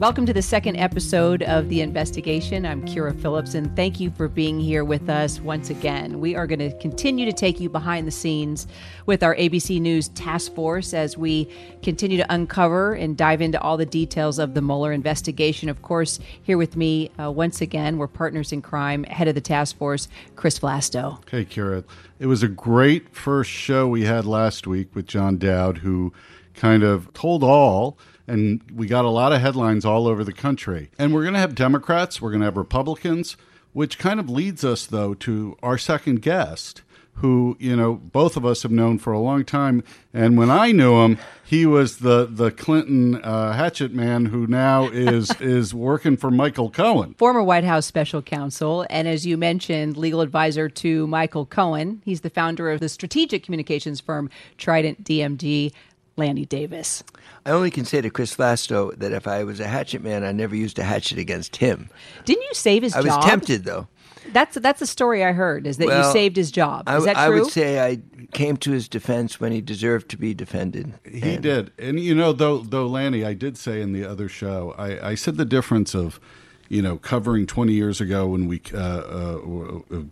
Welcome to the second episode of The Investigation. I'm Kyra Phillips, and thank you for being here with us once again. We are going to continue to take you behind the scenes with our ABC News task force as we continue to uncover and dive into all the details of the Mueller investigation. Of course, here with me uh, once again, we're partners in crime, head of the task force, Chris Vlasto. Hey, Kyra. It was a great first show we had last week with John Dowd, who kind of told all and we got a lot of headlines all over the country. And we're going to have Democrats, we're going to have Republicans, which kind of leads us, though, to our second guest. Who you know both of us have known for a long time, and when I knew him, he was the the Clinton uh, hatchet man who now is is working for Michael Cohen, former White House special counsel, and as you mentioned, legal advisor to Michael Cohen. He's the founder of the strategic communications firm Trident DMG. Lanny Davis. I only can say to Chris Vlasto that if I was a hatchet man, I never used a hatchet against him. Didn't you save his I job? I was tempted, though. That's that's a story I heard. Is that well, you saved his job? Is I, that true? I would say I came to his defense when he deserved to be defended. He and, did, and you know, though, though Lanny, I did say in the other show, I, I said the difference of you know, covering 20 years ago when we, uh, uh,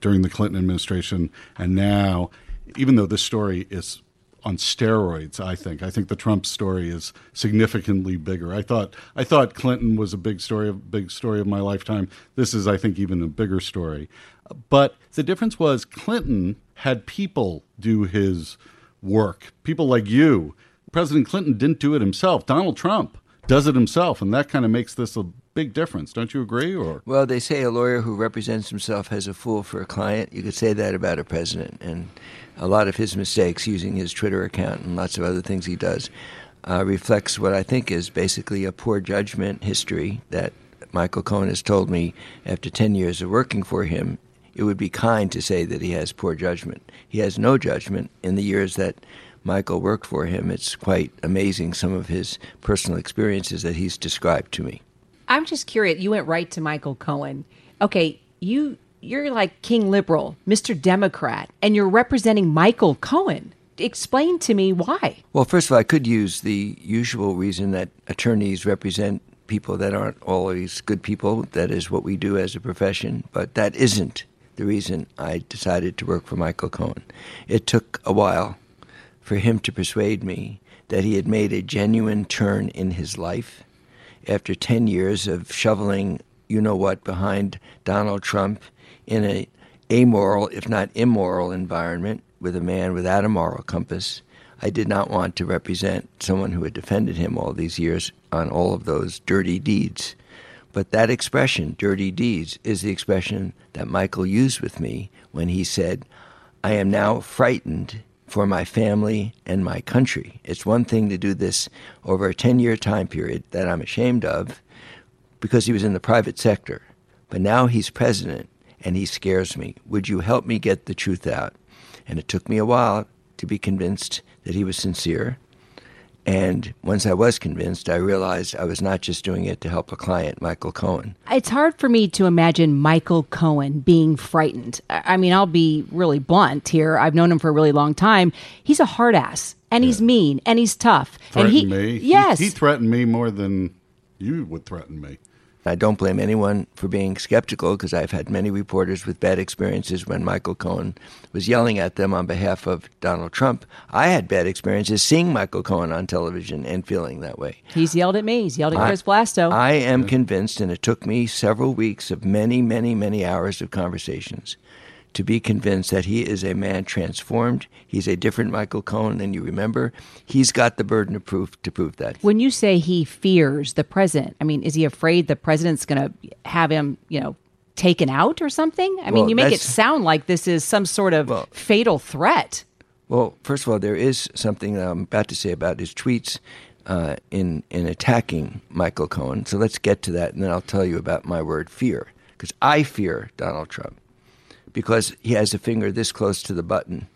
during the Clinton administration, and now, even though this story is on steroids. I think. I think the Trump story is significantly bigger. I thought I thought Clinton was a big story, a big story of my lifetime. This is, I think, even a bigger story. But the difference was Clinton had people do his work. People like you. President Clinton didn't do it himself. Donald Trump does it himself, and that kind of makes this a big difference. Don't you agree? Or well, they say a lawyer who represents himself has a fool for a client. You could say that about a president, and a lot of his mistakes using his Twitter account and lots of other things he does uh, reflects what I think is basically a poor judgment history that Michael Cohen has told me after 10 years of working for him. It would be kind to say that he has poor judgment. He has no judgment in the years that Michael worked for him. It's quite amazing some of his personal experiences that he's described to me. I'm just curious. You went right to Michael Cohen. Okay, you you're like King Liberal, Mr. Democrat, and you're representing Michael Cohen. Explain to me why. Well, first of all, I could use the usual reason that attorneys represent people that aren't always good people. That is what we do as a profession, but that isn't the reason I decided to work for Michael Cohen. It took a while for him to persuade me that he had made a genuine turn in his life after 10 years of shoveling you know what behind Donald Trump in a amoral, if not immoral, environment with a man without a moral compass. I did not want to represent someone who had defended him all these years on all of those dirty deeds. But that expression, dirty deeds, is the expression that Michael used with me when he said, I am now frightened for my family and my country. It's one thing to do this over a 10 year time period that I'm ashamed of because he was in the private sector. But now he's president and he scares me. Would you help me get the truth out? And it took me a while to be convinced that he was sincere. And once I was convinced, I realized I was not just doing it to help a client, Michael Cohen. It's hard for me to imagine Michael Cohen being frightened. I mean, I'll be really blunt here. I've known him for a really long time. He's a hard ass, and yeah. he's mean, and he's tough. Threatened and he, me. Yes, he, he threatened me more than you would threaten me. I don't blame anyone for being skeptical because I've had many reporters with bad experiences when Michael Cohen was yelling at them on behalf of Donald Trump. I had bad experiences seeing Michael Cohen on television and feeling that way. He's yelled at me. He's yelled at Chris Vlasto. I am convinced, and it took me several weeks of many, many, many hours of conversations to be convinced that he is a man transformed. He's a different Michael Cohen than you remember. He's got the burden of proof to prove that. When you say he fears the president, I mean, is he afraid the president's going to have him, you know, taken out or something? I mean, you make it sound like this is some sort of well, fatal threat. Well, first of all, there is something that I'm about to say about his tweets uh, in in attacking Michael Cohen. So let's get to that, and then I'll tell you about my word fear, because I fear Donald Trump because he has a finger this close to the button.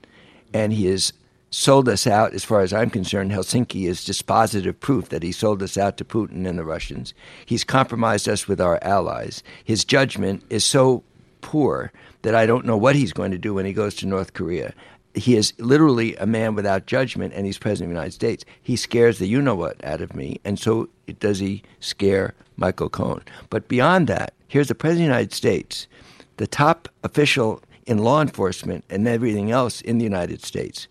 And he has sold us out, as far as I'm concerned. Helsinki is dispositive proof that he sold us out to Putin and the Russians. He's compromised us with our allies. His judgment is so poor that I don't know what he's going to do when he goes to North Korea. He is literally a man without judgment, and he's president of the United States. He scares the you know what out of me, and so does he scare Michael Cohen. But beyond that, here's the President of the United States, the top official in law enforcement and everything else in the United States,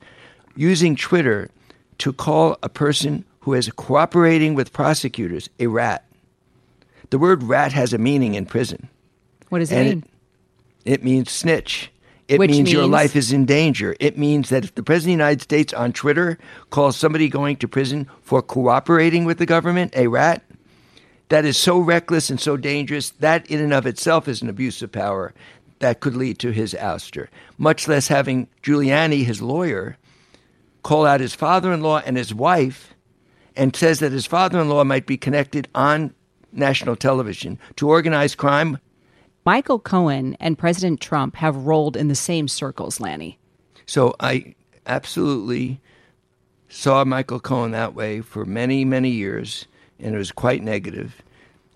using Twitter to call a person who is cooperating with prosecutors a rat. The word rat has a meaning in prison. What does it And mean? It means snitch. It Which means, your life is in danger. It means that if the President of the United States on Twitter calls somebody going to prison for cooperating with the government a rat, that is so reckless and so dangerous, that in and of itself is an abuse of power that could lead to his ouster. Much less having Giuliani, his lawyer, call out his father in law and his wife and says that his father in law might be connected on national television to organized crime Michael Cohen and President Trump have rolled in the same circles, Lanny. So I absolutely saw Michael Cohen that way for many, many years, and it was quite negative,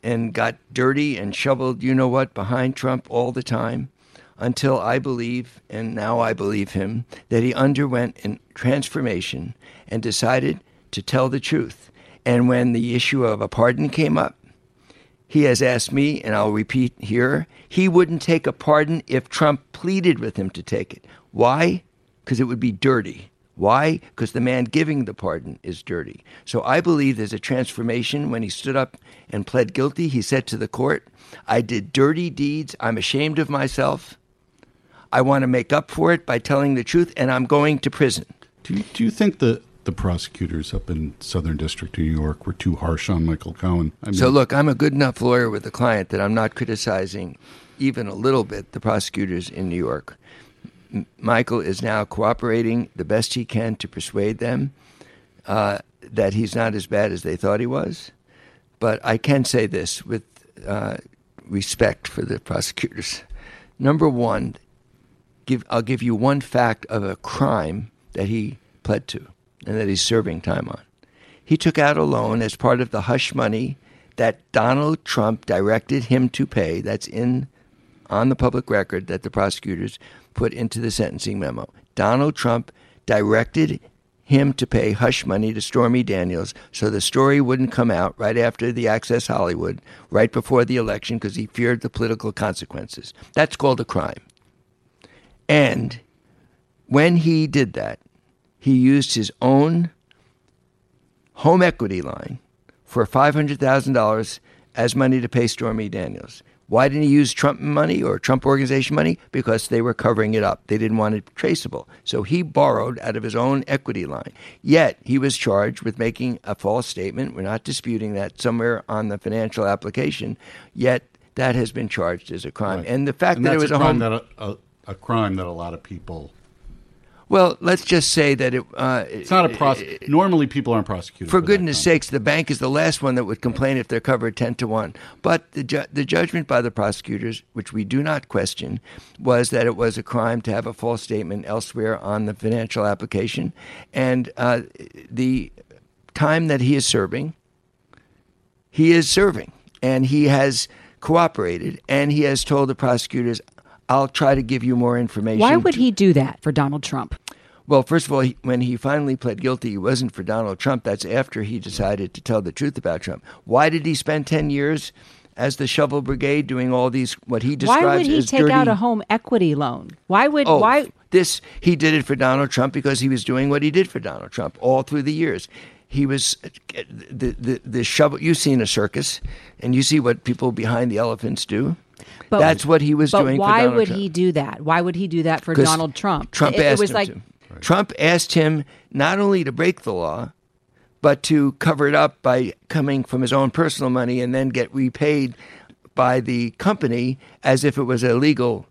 and got dirty and shoveled, you know what, behind Trump all the time, until I believe, and now I believe him, that he underwent a transformation and decided to tell the truth. And when the issue of a pardon came up, he has asked me, and I'll repeat here, he wouldn't take a pardon if Trump pleaded with him to take it. Why? Because it would be dirty. Why? Because the man giving the pardon is dirty. So I believe there's a transformation. When he stood up and pled guilty, he said to the court, I did dirty deeds. I'm ashamed of myself. I want to make up for it by telling the truth, and I'm going to prison. Do you, do you think the the prosecutors up in Southern District of New York were too harsh on Michael Cohen? I mean, So look, I'm a good enough lawyer with the client that I'm not criticizing even a little bit the prosecutors in New York. Michael is now cooperating the best he can to persuade them uh, that he's not as bad as they thought he was. But I can say this with uh, respect for the prosecutors. Number one, give I'll give you one fact of a crime that he pled to and that he's serving time on. He took out a loan as part of the hush money that Donald Trump directed him to pay. That's in on the public record that the prosecutors put into the sentencing memo. Donald Trump directed him to pay hush money to Stormy Daniels so the story wouldn't come out right after the Access Hollywood, right before the election, because he feared the political consequences. That's called a crime. And when he did that, he used his own home equity line for $500,000 as money to pay Stormy Daniels. Why didn't he use Trump money or Trump organization money? Because they were covering it up. They didn't want it traceable. So he borrowed out of his own equity line. Yet he was charged with making a false statement. We're not disputing that somewhere on the financial application. Yet that has been charged as a crime. Right. And the fact and that it was a crime home that a, a, a crime that a lot of people. Well, let's just say that it. Uh, It's not a pros. Normally, people aren't prosecuted. for that goodness sakes, the bank is the last one that would complain if they're covered 10 to 1. But the, ju- the judgment by the prosecutors, which we do not question, was that it was a crime to have a false statement elsewhere on the financial application. And uh, the time that he is serving, he is serving. And he has cooperated and he has told the prosecutors, I'll try to give you more information. Why would to- he do that for Donald Trump? Well, first of all, he, when he finally pled guilty, it wasn't for Donald Trump. That's after he decided to tell the truth about Trump. Why did he spend 10 years as the shovel brigade doing all these, what he describes Why would he take dirty... out a home equity loan? Why would Oh, why this he did it for Donald Trump because he was doing what he did for Donald Trump all through the years. He was the the, the shovel. You've seen a circus, and you see what people behind the elephants do. But- That's what he was but doing. for why would Trump. he do that? Why would he do that for Donald Trump? Trump it, it asked was him like to. Trump asked him not only to break the law, but to cover it up by coming from his own personal money and then get repaid by the company as if it was a legal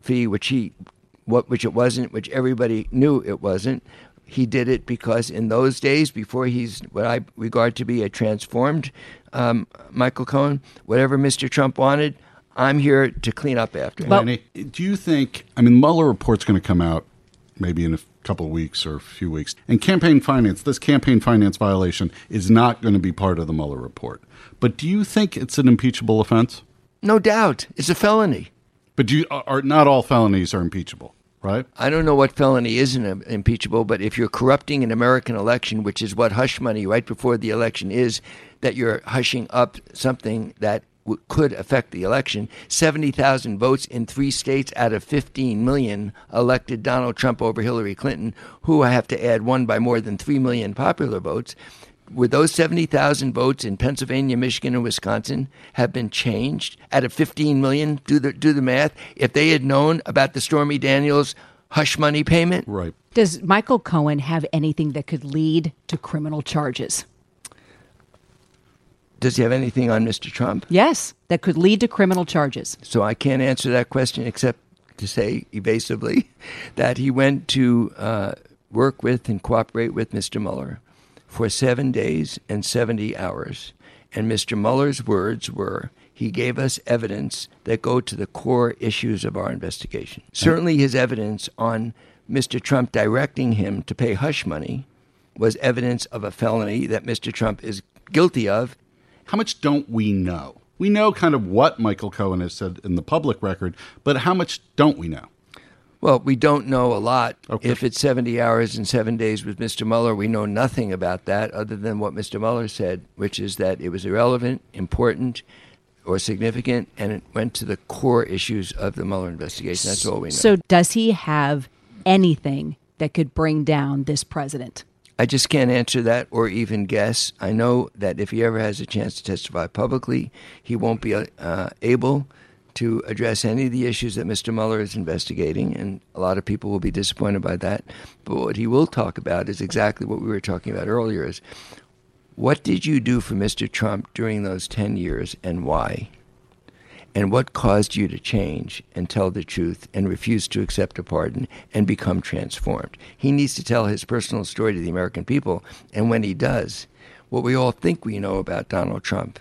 fee, which he, what which it wasn't, which everybody knew it wasn't. He did it because in those days, before he's what I regard to be a transformed um, Michael Cohen, whatever Mr. Trump wanted, I'm here to clean up after him. Lanny, do you think? I mean, Mueller report's going to come out maybe in a couple of weeks or a few weeks, and campaign finance. This campaign finance violation is not going to be part of the Mueller report. But do you think it's an impeachable offense? no doubt, it's a felony. But do you, are not all felonies are impeachable? right? I don't know what felony isn't impeachable, but if you're corrupting an American election, which is what hush money right before the election is, that you're hushing up something that w- could affect the election. 70,000 votes in three states out of 15 million elected Donald Trump over Hillary Clinton, who I have to add won by more than 3 million popular votes. Would those 70,000 votes in Pennsylvania, Michigan, and Wisconsin have been changed out of 15 million? Do the, do the math. If they had known about the Stormy Daniels hush money payment? Right. Does Michael Cohen have anything that could lead to criminal charges? Does he have anything on Mr. Trump? Yes, that could lead to criminal charges. So I can't answer that question except to say evasively that he went to uh, work with and cooperate with Mr. Mueller for seven days and 70 hours. And Mr. Mueller's words were he gave us evidence that go to the core issues of our investigation. Certainly, his evidence on Mr. Trump directing him to pay hush money was evidence of a felony that Mr. Trump is guilty of how much don't we know? We know kind of what Michael Cohen has said in the public record, but how much don't we know? Well, we don't know a lot. Okay. If it's 70 hours and seven days with Mr. Mueller, we know nothing about that other than what Mr. Mueller said, which is that it was irrelevant, important, or significant, and it went to the core issues of the Mueller investigation. That's all we know. So, does he have anything that could bring down this president? I just can't answer that or even guess. I know that if he ever has a chance to testify publicly, he won't be uh, able to address any of the issues that Mr. Mueller is investigating, and a lot of people will be disappointed by that. But what he will talk about is exactly what we were talking about earlier: is what did you do for Mr. Trump during those ten years, and why? And what caused you to change and tell the truth and refuse to accept a pardon and become transformed. He needs to tell his personal story to the American people, and when he does, what we all think we know about Donald Trump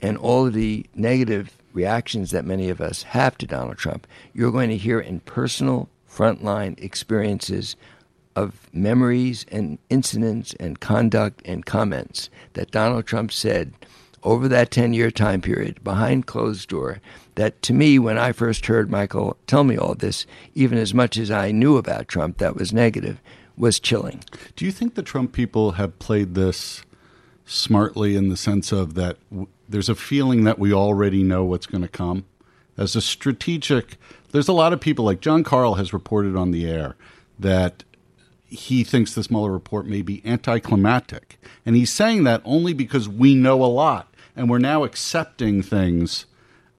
and all of the negative reactions that many of us have to Donald Trump, you're going to hear in personal frontline experiences of memories and incidents and conduct and comments that Donald Trump said over that 10 year time period behind closed door that to me, when I first heard Michael tell me all this, even as much as I knew about Trump that was negative, was chilling. Do you think the Trump people have played this smartly in the sense of that w- there's a feeling that we already know what's going to come? As a strategic, there's a lot of people like Jon Karl has reported on the air that he thinks this Mueller report may be anticlimactic. And he's saying that only because we know a lot and we're now accepting things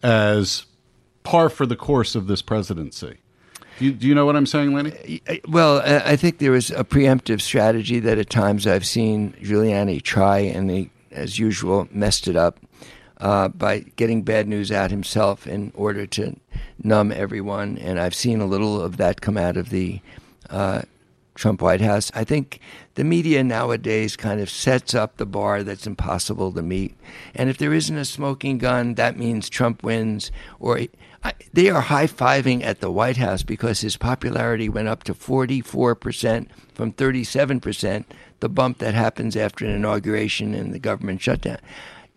as par for the course of this presidency. Do you, do you know what I'm saying, Lanny? Well, I think there was a preemptive strategy that at times I've seen Giuliani try, and he, as usual, messed it up uh, by getting bad news out himself in order to numb everyone. And I've seen a little of that come out of the uh, Trump White House. I think the media nowadays kind of sets up the bar that's impossible to meet. And if there isn't a smoking gun, that means Trump wins. Or I, they are high fiving at the White House because his popularity went up to 44% from 37%, the bump that happens after an inauguration and the government shutdown.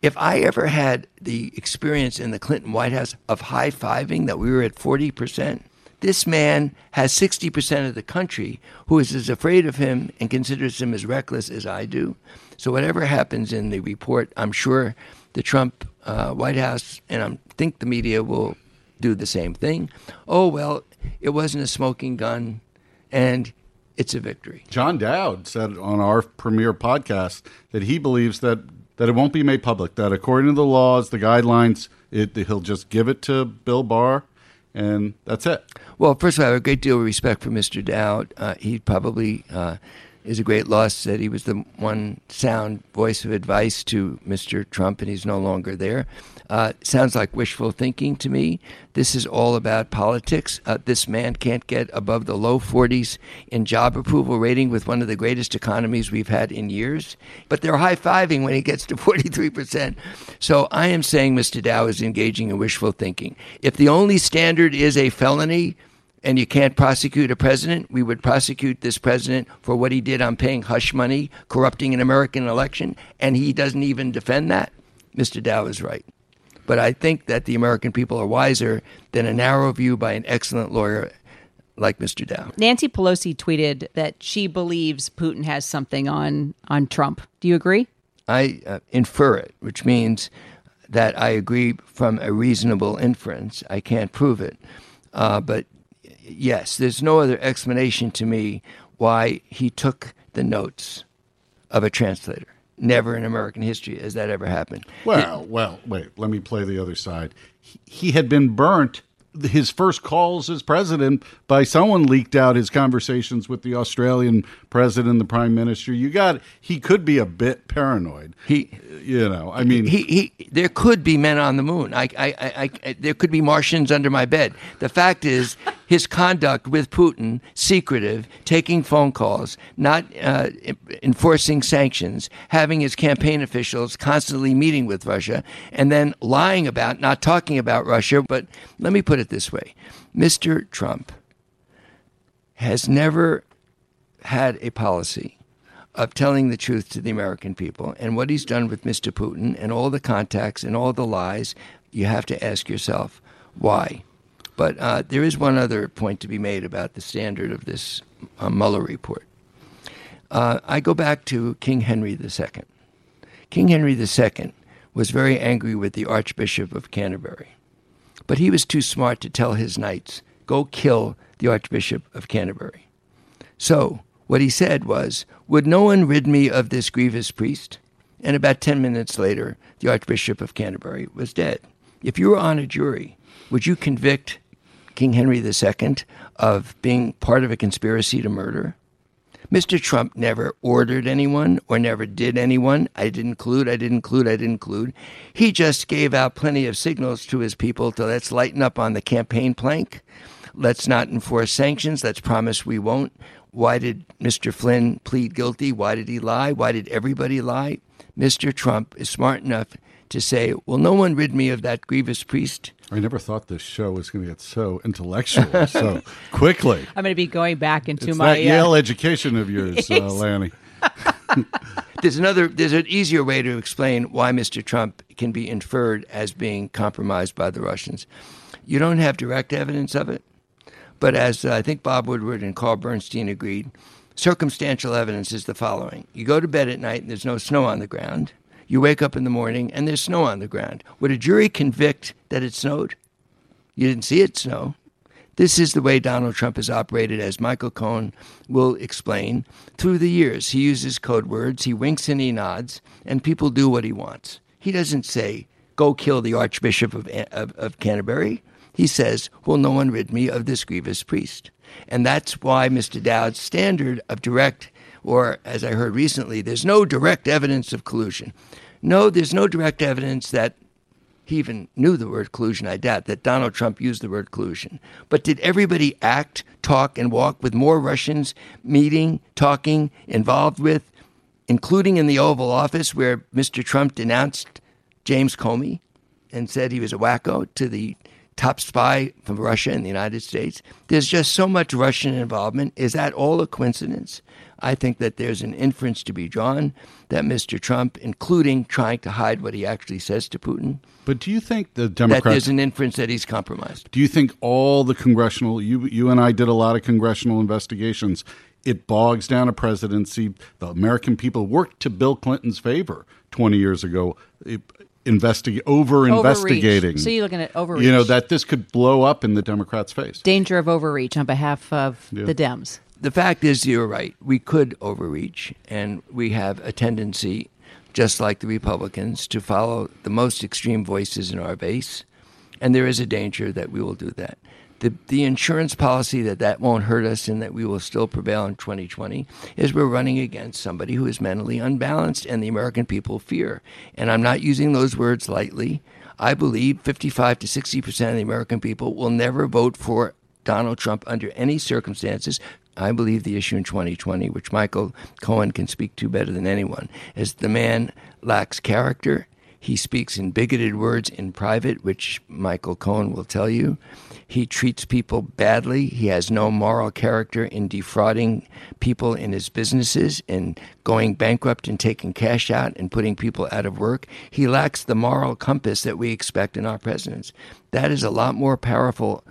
If I ever had the experience in the Clinton White House of high fiving that we were at 40%, this man has 60% of the country who is as afraid of him and considers him as reckless as I do. So, whatever happens in the report, I'm sure the Trump uh, White House and I think the media will do the same thing. Oh, well, it wasn't a smoking gun and it's a victory. John Dowd said on our premiere podcast that he believes that, that it won't be made public, that according to the laws, the guidelines, it, he'll just give it to Bill Barr and that's it. Well, first of all, I have a great deal of respect for Mr. Dowd. Uh, he probably uh, is a great loss that he was the one sound voice of advice to Mr. Trump, and he's no longer there. Uh, sounds like wishful thinking to me. This is all about politics. Uh, this man can't get above the low 40s in job approval rating with one of the greatest economies we've had in years. But they're high fiving when he gets to 43%. So I am saying Mr. Dowd is engaging in wishful thinking. If the only standard is a felony, and you can't prosecute a president, we would prosecute this president for what he did on paying hush money, corrupting an American election, and he doesn't even defend that. Mr. Dowd is right. But I think that the American people are wiser than a narrow view by an excellent lawyer like Mr. Dowd. Nancy Pelosi tweeted that she believes Putin has something on on Trump. Do you agree? I uh, infer it, which means that I agree from a reasonable inference. I can't prove it, uh, but yes, there's no other explanation to me why he took the notes of a translator. Never in American history has that ever happened. Well, well, wait. Let me play the other side. He, he had been burnt his first calls as president by someone leaked out his conversations with the Australian president, the prime minister. You got he could be a bit paranoid. He, you know, I mean, he, he there could be men on the moon. I, I, I, I, there could be Martians under my bed. The fact is, his conduct with Putin, secretive, taking phone calls, not uh, enforcing sanctions, having his campaign officials constantly meeting with Russia, and then lying about, not talking about Russia. But let me put it this way Mr. Trump has never had a policy of telling the truth to the American people. And what he's done with Mr. Putin and all the contacts and all the lies, you have to ask yourself, why? But uh, there is one other point to be made about the standard of this uh, Mueller report. Uh, I go back to King Henry II. King Henry II was very angry with the Archbishop of Canterbury, but he was too smart to tell his knights, go kill the Archbishop of Canterbury. So, what he said was, Would no one rid me of this grievous priest? And about 10 minutes later, the Archbishop of Canterbury was dead. If you were on a jury, would you convict King Henry II of being part of a conspiracy to murder? Mr. Trump never ordered anyone or never did anyone. I didn't include, I didn't include, I didn't include. He just gave out plenty of signals to his people to let's lighten up on the campaign plank. Let's not enforce sanctions. Let's promise we won't. Why did Mr. Flynn plead guilty? Why did he lie? Why did everybody lie? Mr. Trump is smart enough to say, Will no one rid me of that grievous priest? I never thought this show was going to get so intellectual so quickly. I'm going to be going back into it's my that Yale uh, education of yours, uh, Lanny. there's another. There's an easier way to explain why Mr. Trump can be inferred as being compromised by the Russians. You don't have direct evidence of it, but as uh, I think Bob Woodward and Carl Bernstein agreed, circumstantial evidence is the following. You go to bed at night and there's no snow on the ground. You wake up in the morning and there's snow on the ground. Would a jury convict that it snowed? You didn't see it snow. This is the way Donald Trump has operated, as Michael Cohen will explain. Through the years, he uses code words, he winks and he nods, and people do what he wants. He doesn't say, go kill the Archbishop of, of, of Canterbury. He says, Will no one rid me of this grievous priest? And that's why Mr. Dowd's standard of direct, or as I heard recently, there's no direct evidence of collusion. No, there's no direct evidence that he even knew the word collusion, I doubt, that Donald Trump used the word collusion. But did everybody act, talk, and walk with more Russians meeting, talking, involved with, including in the Oval Office where Mr. Trump denounced James Comey and said he was a wacko to the top spy from Russia in the United States. There's just so much Russian involvement. Is that all a coincidence? I think that there's an inference to be drawn that Mr. Trump, including trying to hide what he actually says to Putin, but do you think the Democrats? That there's an inference that he's compromised. Do you think all the congressional? You you and I did a lot of congressional investigations. It bogs down a presidency. The American people worked to Bill Clinton's favor 20 years ago. It, investigate over investigating. So you're looking at overreach. You know that this could blow up in the Democrats' face. Danger of overreach on behalf of yeah. the Dems. The fact is, you're right. We could overreach, and we have a tendency, just like the Republicans, to follow the most extreme voices in our base, and there is a danger that we will do that the, the insurance policy that that won't hurt us and that we will still prevail in 2020 is we're running against somebody who is mentally unbalanced and the American people fear. And I'm not using those words lightly. I believe 55 to 60 percent of the American people will never vote for Donald Trump under any circumstances. I believe the issue in 2020, which Michael Cohen can speak to better than anyone, is the man lacks character. He speaks in bigoted words in private, which Michael Cohen will tell you. He treats people badly. He has no moral character in defrauding people in his businesses and going bankrupt and taking cash out and putting people out of work. He lacks the moral compass that we expect in our presidents. That is a lot more powerful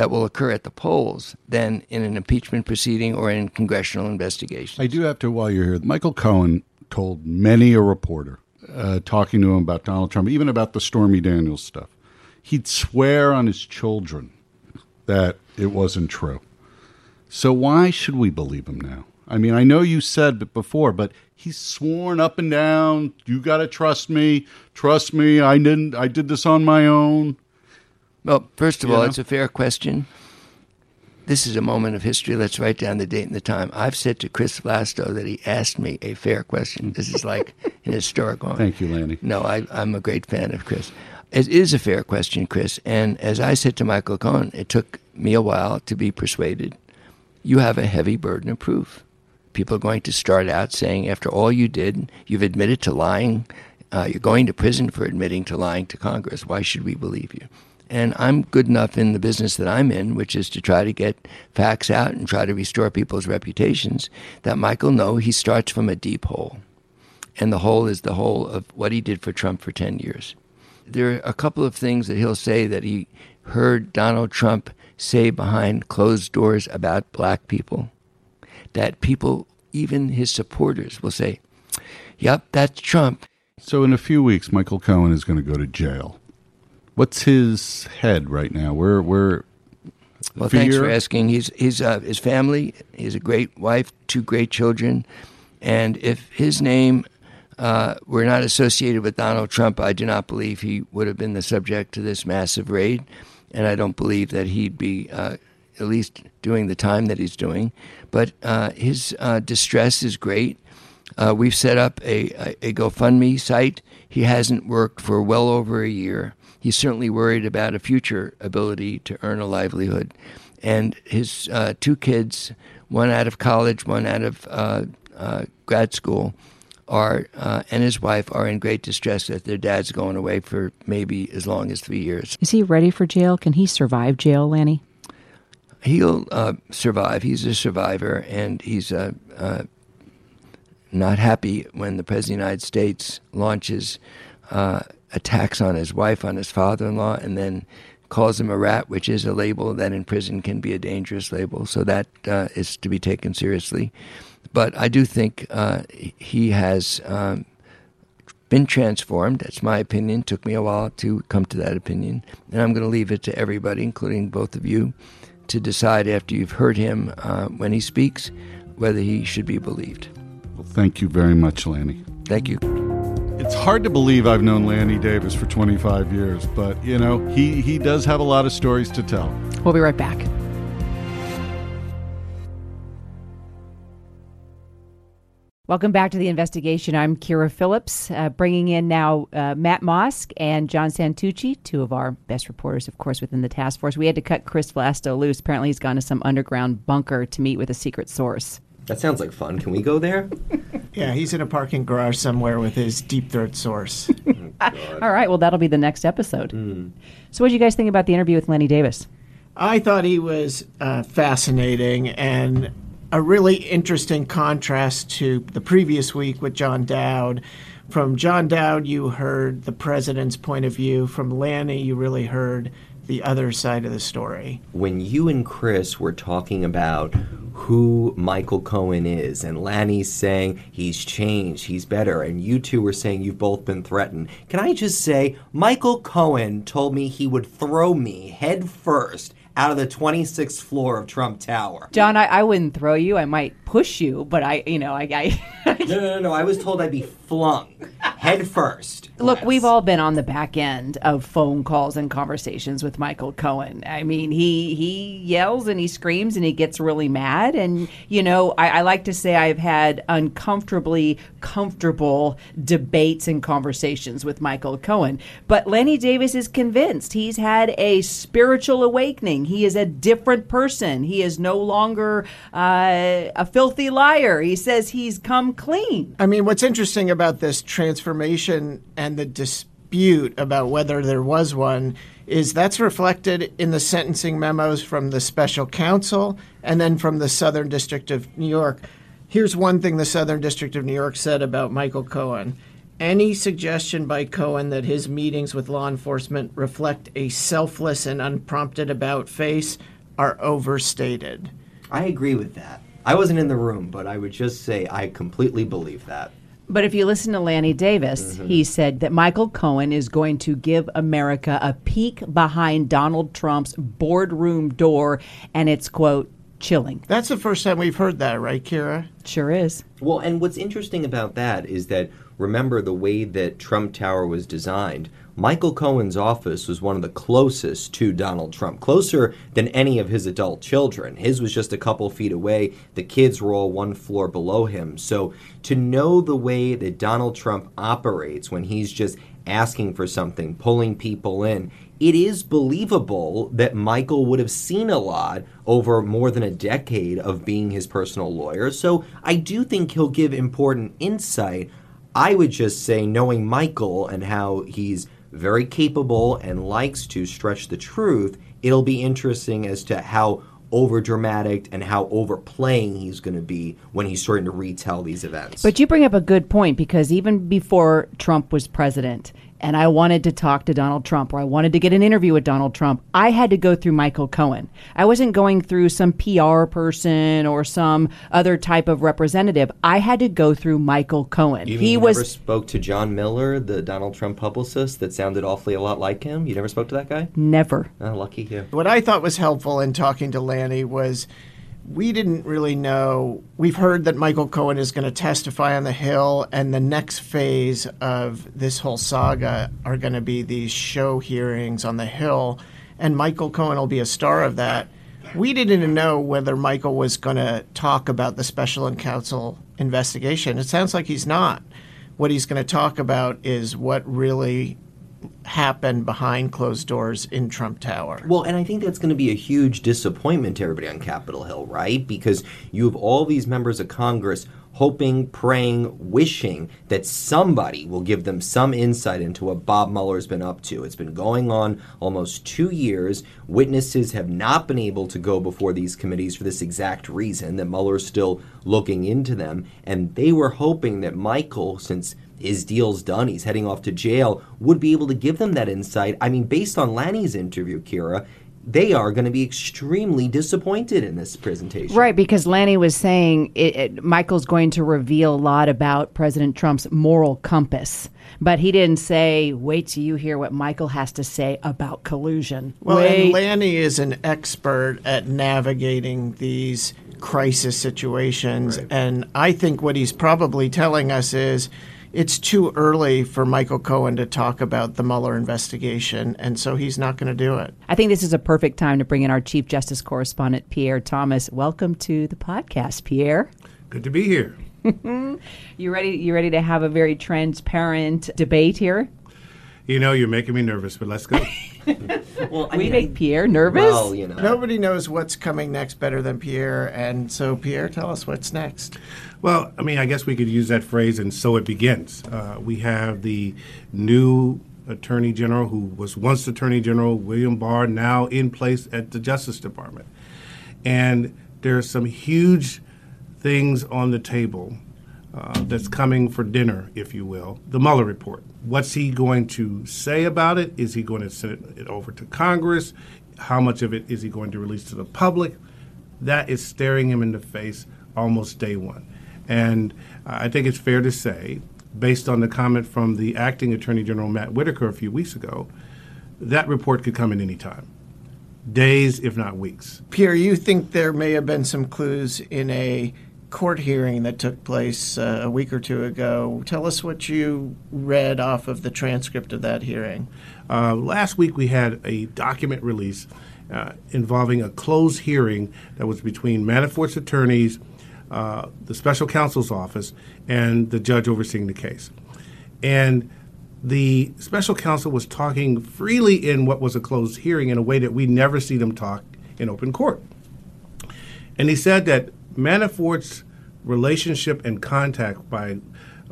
that will occur at the polls than in an impeachment proceeding or in congressional investigation. I do have to, while you're here, Michael Cohen told many a reporter uh, talking to him about Donald Trump, even about the Stormy Daniels stuff, he'd swear on his children that it wasn't true. So why should we believe him now? I mean, I know you said before, but he's sworn up and down, you got to trust me, trust me. I didn't I did this on my own. Well, first of You all, know? it's a fair question. This is a moment of history. Let's write down the date and the time. I've said to Chris Vlasto that he asked me a fair question. This is like an historic moment. Thank you, Lanny. No, I, I'm a great fan of Chris. It is a fair question, Chris. And as I said to Michael Cohen, it took me a while to be persuaded. You have a heavy burden of proof. People are going to start out saying, after all you did, you've admitted to lying. Uh, you're going to prison for admitting to lying to Congress. Why should we believe you? And I'm good enough in the business that I'm in, which is to try to get facts out and try to restore people's reputations, that Michael know he starts from a deep hole and the hole is the whole of what he did for Trump for 10 years. There are a couple of things that he'll say that he heard Donald Trump say behind closed doors about black people that people, even his supporters, will say, Yep, that's Trump. So in a few weeks, Michael Cohen is going to go to jail. What's his head right now? Where where Well, thanks for asking. He's, he's uh, his family. He has a great wife, two great children, and if his name uh, were not associated with Donald Trump, I do not believe he would have been the subject to this massive raid, and I don't believe that he'd be uh, at least doing the time that he's doing. But uh, his uh, distress is great. Uh, we've set up a, a, a GoFundMe site. He hasn't worked for well over a year. He's certainly worried about a future ability to earn a livelihood. And his uh, two kids, one out of college, one out of uh, uh, grad school, are uh, and his wife are in great distress that their dad's going away for maybe as long as three years. Is he ready for jail? Can he survive jail, Lanny? he'll uh, survive. He's a survivor, and he's uh, uh, not happy when the president of the United States launches uh, attacks on his wife, on his father-in-law, and then calls him a rat, which is a label that in prison can be a dangerous label. So that uh, is to be taken seriously. But I do think uh, he has. Um, been transformed. That's my opinion. Took me a while to come to that opinion. And I'm going to leave it to everybody, including both of you, to decide after you've heard him uh, when he speaks whether he should be believed. Well, thank you very much, Lanny. Thank you. It's hard to believe I've known Lanny Davis for 25 years, but you know, he he does have a lot of stories to tell. We'll be right back. Welcome back to the investigation. I'm Kyra Phillips, uh, bringing in now uh, Matt Mosk and John Santucci, two of our best reporters, of course, within the task force. We had to cut Chris Vlasto loose. Apparently, he's gone to some underground bunker to meet with a secret source. That sounds like fun. Can we go there? Yeah, he's in a parking garage somewhere with his deep throat source. All right, well, that'll be the next episode. So, what do you guys think about the interview with Lanny Davis? I thought he was uh, fascinating and a really interesting contrast to the previous week with John Dowd. From John Dowd, you heard the president's point of view. From Lanny, you really heard the other side of the story. When you and Chris were talking about who Michael Cohen is, and Lanny's saying he's changed, he's better, and you two were saying you've both been threatened, can I just say Michael Cohen told me he would throw me head first out of the 26th floor of Trump Tower? John, I, I wouldn't throw you. I might push you, but I, you know, I, I No, no, no, no. I was told I'd be flung head first. Look, we've all been on the back end of phone calls and conversations with Michael Cohen. I mean, he he yells and he screams and he gets really mad. And you know, I, I like to say I've had uncomfortably comfortable debates and conversations with Michael Cohen. But Lanny Davis is convinced he's had a spiritual awakening. He is a different person. He is no longer uh, a filthy liar. He says he's come clean. I mean, what's interesting about this transformation and the dispute about whether there was one is that's reflected in the sentencing memos from the special counsel and then from the Southern District of New York. Here's one thing the Southern District of New York said about Michael Cohen. any suggestion by Cohen that his meetings with law enforcement reflect a selfless and unprompted about face are overstated. I agree with that. I wasn't in the room, but I would just say I completely believe that. But if you listen to Lanny Davis, mm-hmm. he said that Michael Cohen is going to give America a peek behind Donald Trump's boardroom door, and it's, quote, chilling. That's the first time we've heard that, right, Kyra? Sure is. Well, and what's interesting about that is that remember the way that Trump Tower was designed Michael Cohen's office was one of the closest to Donald Trump, closer than any of his adult children. His was just a couple feet away. The kids were all one floor below him. So to know the way that Donald Trump operates when he's just asking for something, pulling people in, it is believable that Michael would have seen a lot over more than a decade of being his personal lawyer. So I do think he'll give important insight. I would just say, knowing Michael and how he's very capable and likes to stretch the truth, it'll be interesting as to how over dramatic and how overplaying he's going to be when he's starting to retell these events. But you bring up a good point because even before Trump was president, and I wanted to talk to Donald Trump or I wanted to get an interview with Donald Trump, I had to go through Michael Cohen. I wasn't going through some PR person or some other type of representative. I had to go through Michael Cohen. You he was never spoke to John Miller, the Donald Trump publicist that sounded awfully a lot like him. You never spoke to that guy? Never. Oh, lucky you. What I thought was helpful in talking to Lanny was we didn't really know. We've heard that Michael Cohen is going to testify on the Hill, and the next phase of this whole saga are going to be these show hearings on the Hill, and Michael Cohen will be a star of that. We didn't know whether Michael was going to talk about the special and counsel investigation. It sounds like he's not. What he's going to talk about is what really happen behind closed doors in Trump Tower. Well, and I think that's going to be a huge disappointment to everybody on Capitol Hill, right? Because you have all these members of Congress hoping, praying, wishing that somebody will give them some insight into what Bob Mueller's been up to. It's been going on almost two years. Witnesses have not been able to go before these committees for this exact reason that Mueller's still looking into them. And they were hoping that Michael, since his deal's done, he's heading off to jail, would be able to give them that insight. I mean, based on Lanny's interview, Kyra, they are going to be extremely disappointed in this presentation. Right, because Lanny was saying it, it, Michael's going to reveal a lot about President Trump's moral compass. But he didn't say, wait till you hear what Michael has to say about collusion. Well, wait. and Lanny is an expert at navigating these crisis situations. Right. And I think what he's probably telling us is it's too early for Michael Cohen to talk about the Mueller investigation, and so he's not going to do it. I think this is a perfect time to bring in our Chief Justice correspondent, Pierre Thomas. Welcome to the podcast, Pierre. Good to be here. you ready? You ready to have a very transparent debate here? You know, you're making me nervous, but let's go. well, I we mean, make Pierre nervous. Well, you know. Nobody knows what's coming next better than Pierre, and so Pierre, tell us what's next. Well, I mean, I guess we could use that phrase, and so it begins. Uh, we have the new Attorney General, who was once Attorney General, William Barr, now in place at the Justice Department. And there are some huge things on the table uh, that's coming for dinner, if you will. The Mueller report. What's he going to say about it? Is he going to send it over to Congress? How much of it is he going to release to the public? That is staring him in the face almost day one. And I think it's fair to say, based on the comment from the acting Attorney General Matt Whitaker a few weeks ago, that report could come at any time. Days, if not weeks. Pierre, you think there may have been some clues in a court hearing that took place uh, a week or two ago. Tell us what you read off of the transcript of that hearing. Uh, last week we had a document release uh, involving a closed hearing that was between Manafort's attorneys uh, the special counsel's office and the judge overseeing the case. And the special counsel was talking freely in what was a closed hearing in a way that we never see them talk in open court. And he said that Manafort's relationship and contact by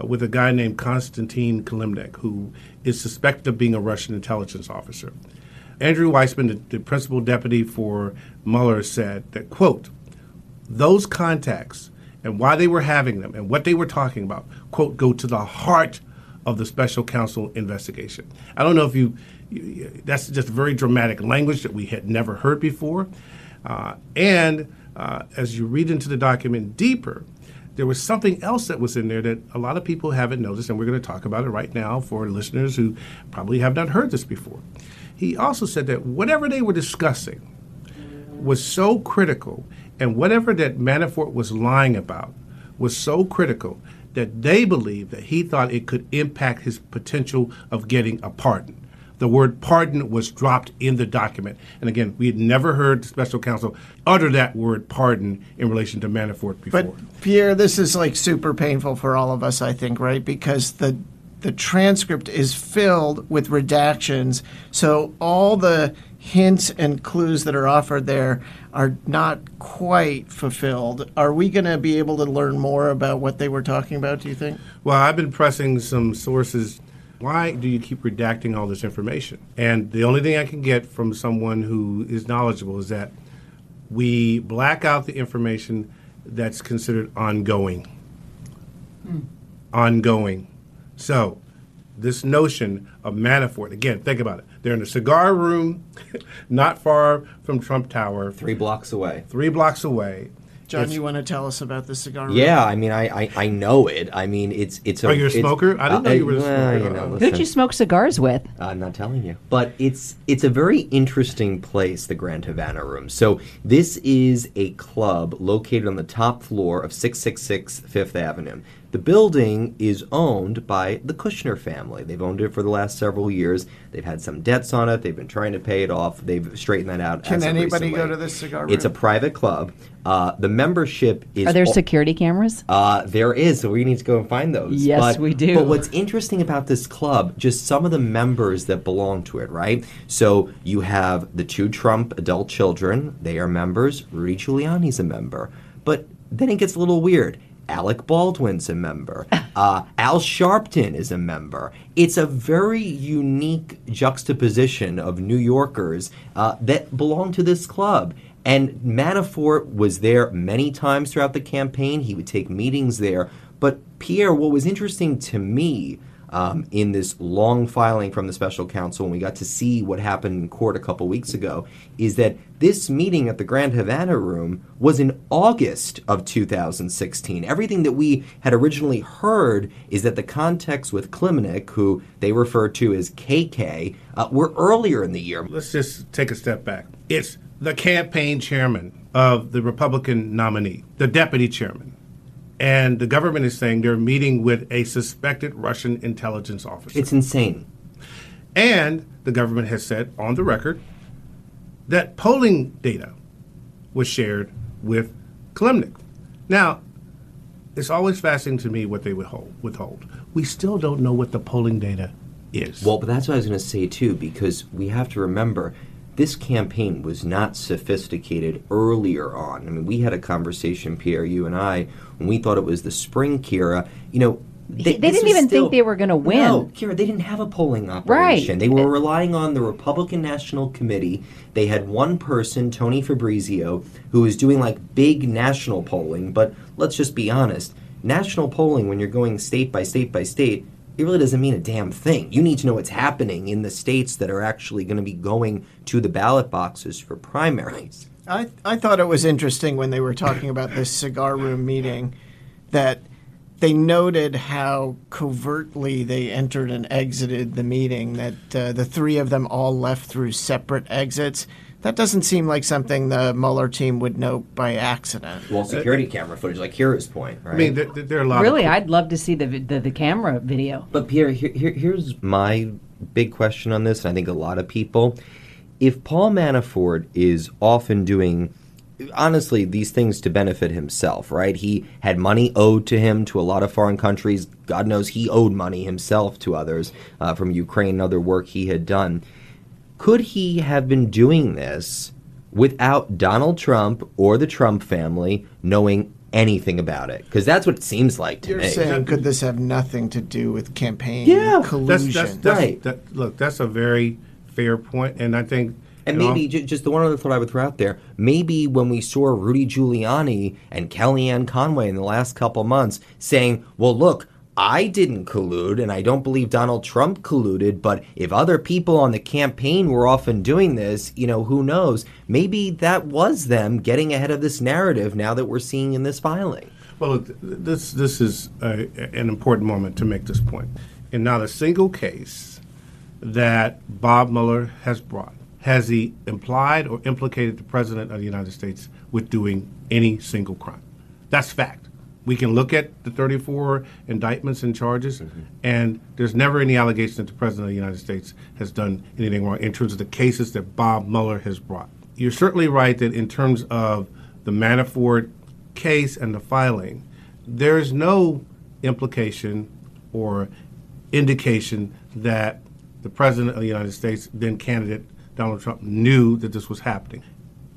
uh, with a guy named Konstantin Kilimnik, who is suspected of being a Russian intelligence officer. Andrew Weissmann, the, the principal deputy for Mueller, said that, quote, those contacts and why they were having them and what they were talking about, quote, go to the heart of the special counsel investigation. I don't know if you, you that's just very dramatic language that we had never heard before. Uh, and uh, as you read into the document deeper, there was something else that was in there that a lot of people haven't noticed, and we're going to talk about it right now for listeners who probably have not heard this before. He also said that whatever they were discussing was so critical, and whatever that Manafort was lying about was so critical that they believed that he thought it could impact his potential of getting a pardon the word pardon was dropped in the document. And again, we had never heard the special counsel utter that word pardon in relation to Manafort before. But Pierre, this is like super painful for all of us, I think, right? Because the the transcript is filled with redactions. So all the hints and clues that are offered there are not quite fulfilled. Are we going to be able to learn more about what they were talking about, do you think? Well, I've been pressing some sources why do you keep redacting all this information? And the only thing I can get from someone who is knowledgeable is that we black out the information that's considered ongoing. Hmm. Ongoing. So, this notion of Manafort, again, think about it. They're in a cigar room not far from Trump Tower, three blocks away. Three blocks away. John, it's, you want to tell us about the cigar? Room? Yeah, I mean, I, I, I know it. I mean, it's it's. A, Are you a smoker? I didn't uh, know you were a smoker. you know, Who'd you smoke cigars with? I'm not telling you. But it's it's a very interesting place, the Grand Havana Room. So this is a club located on the top floor of 666 Fifth Avenue. The building is owned by the Kushner family. They've owned it for the last several years. They've had some debts on it. They've been trying to pay it off. They've straightened that out. Can anybody go to this cigar room? It's a private club. Uh, the membership is. Are there o- security cameras? Uh, there is. So we need to go and find those. Yes, but, we do. But what's interesting about this club, just some of the members that belong to it, right? So you have the two Trump adult children. They are members. Rudy Giuliani's a member. But then it gets a little weird. Alec Baldwin's a member. Uh, Al Sharpton is a member. It's a very unique juxtaposition of New Yorkers uh, that belong to this club. And Manafort was there many times throughout the campaign. He would take meetings there. But Pierre, what was interesting to me um, in this long filing from the special counsel, and we got to see what happened in court a couple weeks ago, is that this meeting at the Grand Havana Room was in August of 2016. Everything that we had originally heard is that the context with Kilimnik, who they refer to as KK, uh, were earlier in the year. Let's just take a step back. It's the campaign chairman of the Republican nominee, the deputy chairman and the government is saying they're meeting with a suspected Russian intelligence officer. It's insane. And the government has said on the record that polling data was shared with Kilimnik. Now, it's always fascinating to me what they withhold. withhold. We still don't know what the polling data is. Well, but that's what I was going to say too, because we have to remember this campaign was not sophisticated earlier on. I mean, we had a conversation, Pierre, you and I, when we thought it was the spring Kyra. You know, they, they didn't even still, think they were going to win. No, Kyra, they didn't have a polling operation. Right. They were uh, relying on the Republican National Committee. They had one person, Tony Fabrizio, who was doing like big national polling. But let's just be honest national polling, when you're going state by state by state, it really doesn't mean a damn thing. You need to know what's happening in the states that are actually going to be going to the ballot boxes for primaries. I, I thought it was interesting when they were talking about this cigar room meeting that they noted how covertly they entered and exited the meeting, that uh, the three of them all left through separate exits. That doesn't seem like something the Mueller team would know by accident. Well, security camera footage, like Kyra's point, right? I mean, there, there are a lot. Really, of... I'd love to see the, the, the camera video. But Pierre, here, here, here's my big question on this, and I think a lot of people. If Paul Manafort is often doing honestly these things to benefit himself, right? He had money owed to him to a lot of foreign countries. God knows he owed money himself to others uh, from Ukraine and other work he had done. Could he have been doing this without Donald Trump or the Trump family knowing anything about it? Because that's what it seems like to me. You're me. saying could this have nothing to do with campaign yeah. collusion? That's, that's, that's, right. That, look, that's a very fair point, and I think. And maybe j- just the one other thought I would throw out there. Maybe when we saw Rudy Giuliani and Kellyanne Conway in the last couple months saying, "Well, look, I didn't collude, and I don't believe Donald Trump colluded, but if other people on the campaign were often doing this, you know, who knows? Maybe that was them getting ahead of this narrative now that we're seeing in this filing. Well, this this is a, an important moment to make this point. In not a single case that Bob Mueller has brought has he implied or implicated the president of the United States with doing any single crime. That's fact. We can look at the 34 indictments and charges, mm-hmm. and there's never any allegation that the president of the United States has done anything wrong in terms of the cases that Bob Mueller has brought. You're certainly right that in terms of the Manafort case and the filing, there is no implication or indication that the President of the United States, then candidate Donald Trump, knew that this was happening.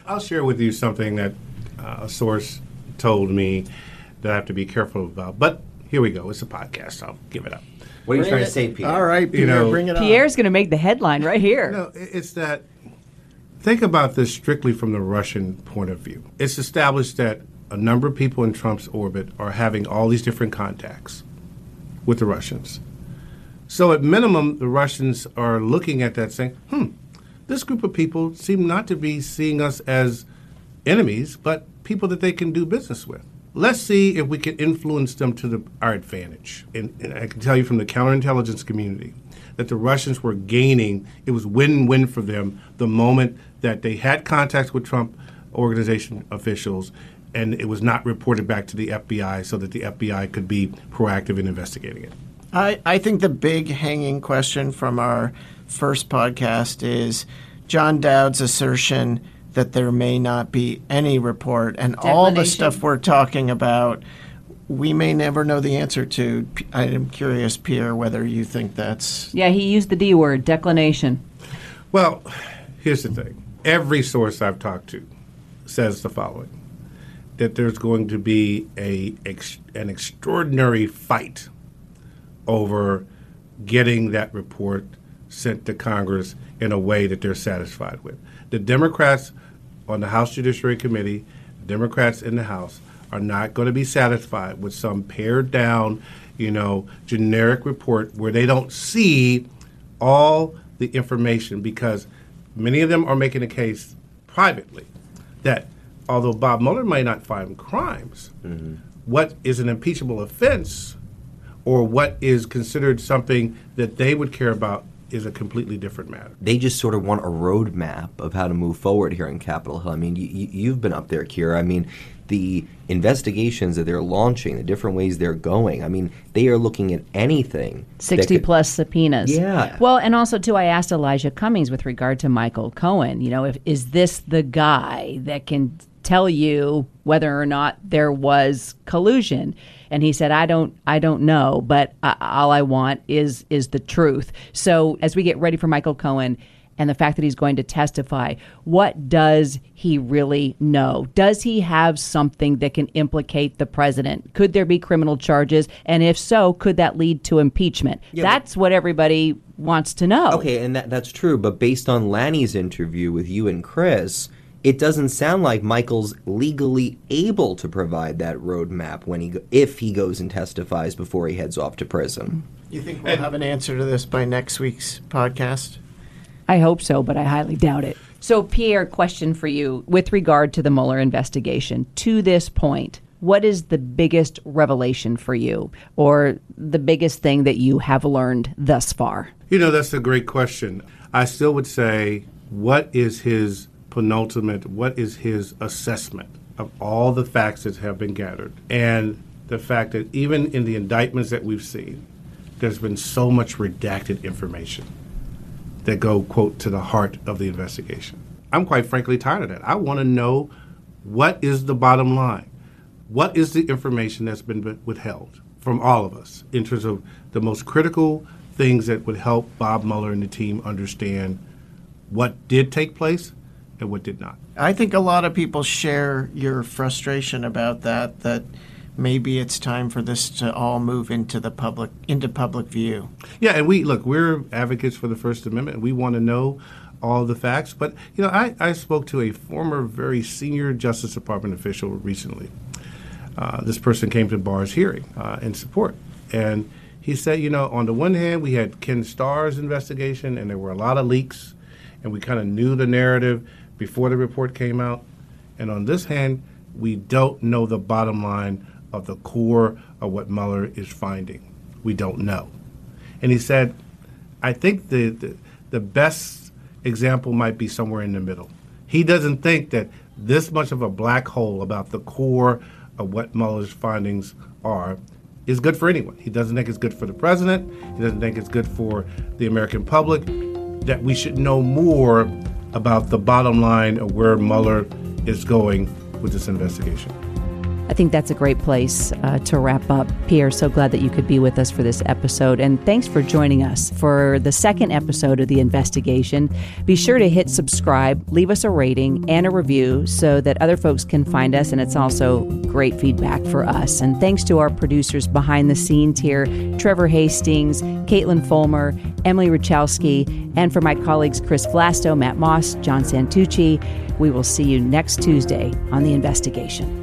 I'll share with you something that uh, a source told me that I have to be careful about. But here we go. It's a podcast. So I'll give it up. What are you bring trying it. to say, Pierre? All right, Pierre, you know, bring it on. Pierre's going to make the headline right here. No, it's that. Think about this strictly from the Russian point of view. It's established that a number of people in Trump's orbit are having all these different contacts with the Russians. So, at minimum, the Russians are looking at that saying, hmm, this group of people seem not to be seeing us as enemies, but people that they can do business with. Let's see if we can influence them to the, our advantage. And, and I can tell you from the counterintelligence community that the Russians were gaining, it was win win for them the moment that they had contacts with Trump organization officials and it was not reported back to the FBI so that the FBI could be proactive in investigating it. I, I think the big hanging question from our first podcast is John Dowd's assertion that there may not be any report and all the stuff we're talking about we may never know the answer to. I am curious, Pierre, whether you think that's. Yeah, he used the D word, declination. Well, here's the thing every source I've talked to says the following that there's going to be a ex, an extraordinary fight over getting that report sent to Congress in a way that they're satisfied with. The Democrats on the House Judiciary Committee, Democrats in the House, are not going to be satisfied with some pared down, you know, generic report where they don't see all the information because many of them are making a case privately that although Bob Mueller may not find crimes, mm-hmm. what is an impeachable offense or what is considered something that they would care about is a completely different matter. They just sort of want a roadmap of how to move forward here in Capitol Hill. I mean, you, have been up there, Kyra. I mean, the investigations that they're launching, the different ways they're going. I mean, they are looking at anything. 60 could, plus subpoenas. Yeah. Well, and also, too, I asked Elijah Cummings with regard to Michael Cohen, you know, if is this the guy that can tell you whether or not there was collusion and he said i don't i don't know but I, all i want is is the truth. So as we get ready for michael cohen and the fact that he's going to testify what does he really know? Does he have something that can implicate the president? Could there be criminal charges? And if so could that lead to impeachment? Yeah, that's what everybody wants to know. Okay and that, that's true but based on lanny's interview with you and chris it doesn't sound like Michael's legally able to provide that roadmap when he if he goes and testifies before he heads off to prison. You think we'll have an answer to this by next week's podcast? I hope so, but I highly doubt it. So, Pierre, question for you with regard to the Mueller investigation. To this point, what is the biggest revelation for you, or the biggest thing that you have learned thus far? You know, that's a great question. I still would say, what is his penultimate, what is his assessment of all the facts that have been gathered? And the fact that even in the indictments that we've seen, there's been so much redacted information that go, quote, to the heart of the investigation. I'm quite frankly tired of that. I want to know what is the bottom line? What is the information that's been withheld from all of us in terms of the most critical things that would help Bob Mueller and the team understand what did take place and what did not. I think a lot of people share your frustration about that. That maybe it's time for this to all move into the public into public view. Yeah, and we look, we're advocates for the First Amendment. We want to know all the facts. But you know, I, I spoke to a former very senior Justice Department official recently. Uh, this person came to Barr's hearing uh, in support, And he said, you know, on the one hand, we had Ken Starr's investigation, and there were a lot of leaks, and we kind of knew the narrative before the report came out. And on this hand, we don't know the bottom line of the core of what Mueller is finding. We don't know. And he said, I think the, the, the best example might be somewhere in the middle. He doesn't think that this much of a black hole about the core of what Mueller's findings are is good for anyone. He doesn't think it's good for the president. He doesn't think it's good for the American public. That we should know more about the bottom line of where Mueller is going with this investigation. I think that's a great place uh, to wrap up. Pierre, so glad that you could be with us for this episode. And thanks for joining us for the second episode of The Investigation. Be sure to hit subscribe, leave us a rating and a review so that other folks can find us. And it's also great feedback for us. And thanks to our producers behind the scenes here Trevor Hastings, Caitlin Fulmer, Emily Richowski, and for my colleagues Chris Vlasto, Matt Mosk, John Santucci. We will see you next Tuesday on The Investigation.